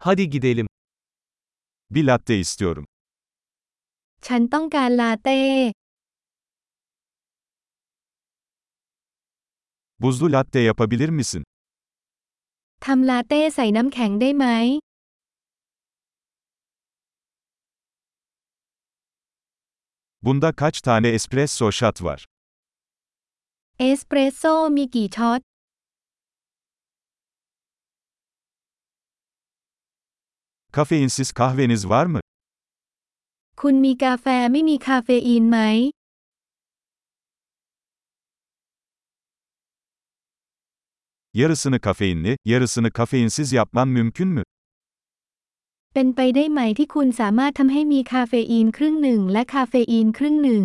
Hadi gidelim. Bir latte istiyorum. ฉันต้องการลาเต้ Buzlu latte yapabilir misin? ทำลาเต้ใส่น้ำแข็งได้ไหม Bunda kaç tane espresso shot var? เอสเปรสโซ่มีกี่ช็อต Kafeinsiz kahveniz var mı? คุณมีกาแฟไม่มีคาเฟอีนไหม Yarısını kafeinli, yarısını kafeinsiz yapman mümkün mü? เป็นไปได้ไหมที่คุณสามารถทำให้มีคาเฟอีนครึ่งหนึ่งและคาเฟอีนครึ่งหนึ่ง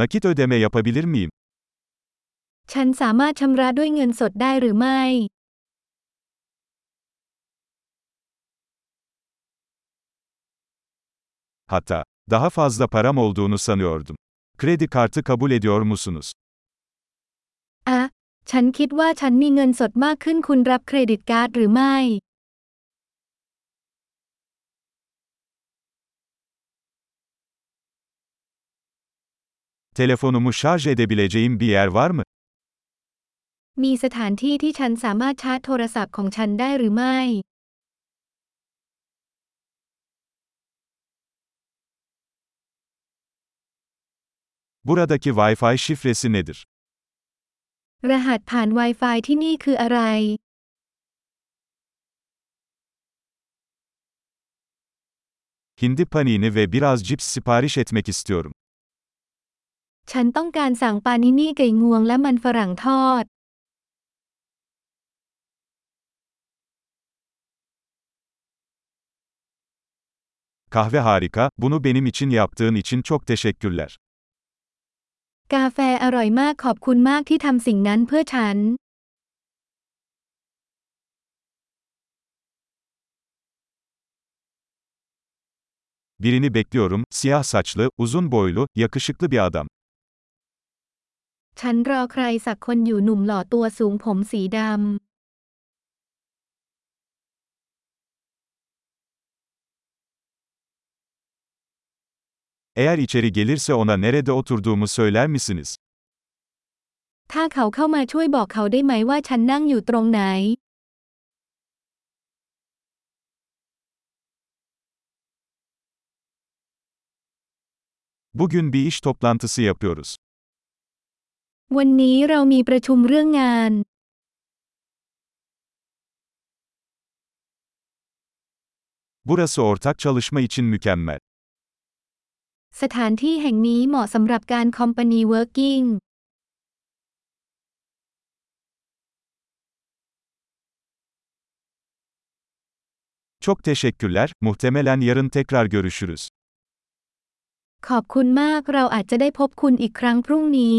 Nakit ödeme yapabilir miyim? ฉันสามารถชำระด้วยเงินสดได้หรือไม่ Hatta, daha fazla param olduğunu sanıyordum. Kredi kartı kabul ediyor musunuz? อะ ฉันคิดว่าฉันมีเงินสดมากขึ้นคุณรับเครดิตการ์ดหรือไม่ Telefonumu şarj edebileceğim bir yer var mı? มีสถานที่ที่ฉันสามารถชาร์จโทรศัพท์ของฉันได้หรือไม่ Buradaki Wi-Fi şifresi nedir? รหัสผ่าน Wi-Fi ที่นี่คืออะไร Hindi panini ve biraz cips sipariş etmek istiyorum. ฉันต้องการสั่งปานินี่ไก่งวงและมันฝรั่งทอด Kahve harika, bunu benim için yaptığın için çok teşekkürler. กาแฟอร่อยมากขอบคุณมากที่ทำสิ่งนั้นเพื่อฉัน Birini bekliyorum, siyah saçlı, uzun boylu, yakışıklı bir adam. ฉันรอใครสักคนอยู่หนุ่มหล่อตัวสูงผมสีดำ Eğer içeri gelirse ona nerede oturduğumu söyler misiniz? ถ้าเขาเข้ามาช่วยบอกเขาได้ไหมว่าฉันนั่งอยู่ตรงไหน Bugün bir iş toplantısı yapıyoruz. วันนี้เรามีประชุมเรื่องงาน Burası ortak çalışma için mükemmel. สถานที่แห่งนี้เหมาะสำหรับการคอมพานีเวิร์กิ่ง Çok teşekkürler, muhtemelen yarın tekrar görüşürüz. ขอบคุณมาก เราอาจจะได้พบคุณอีกครั้งพรุ่งนี้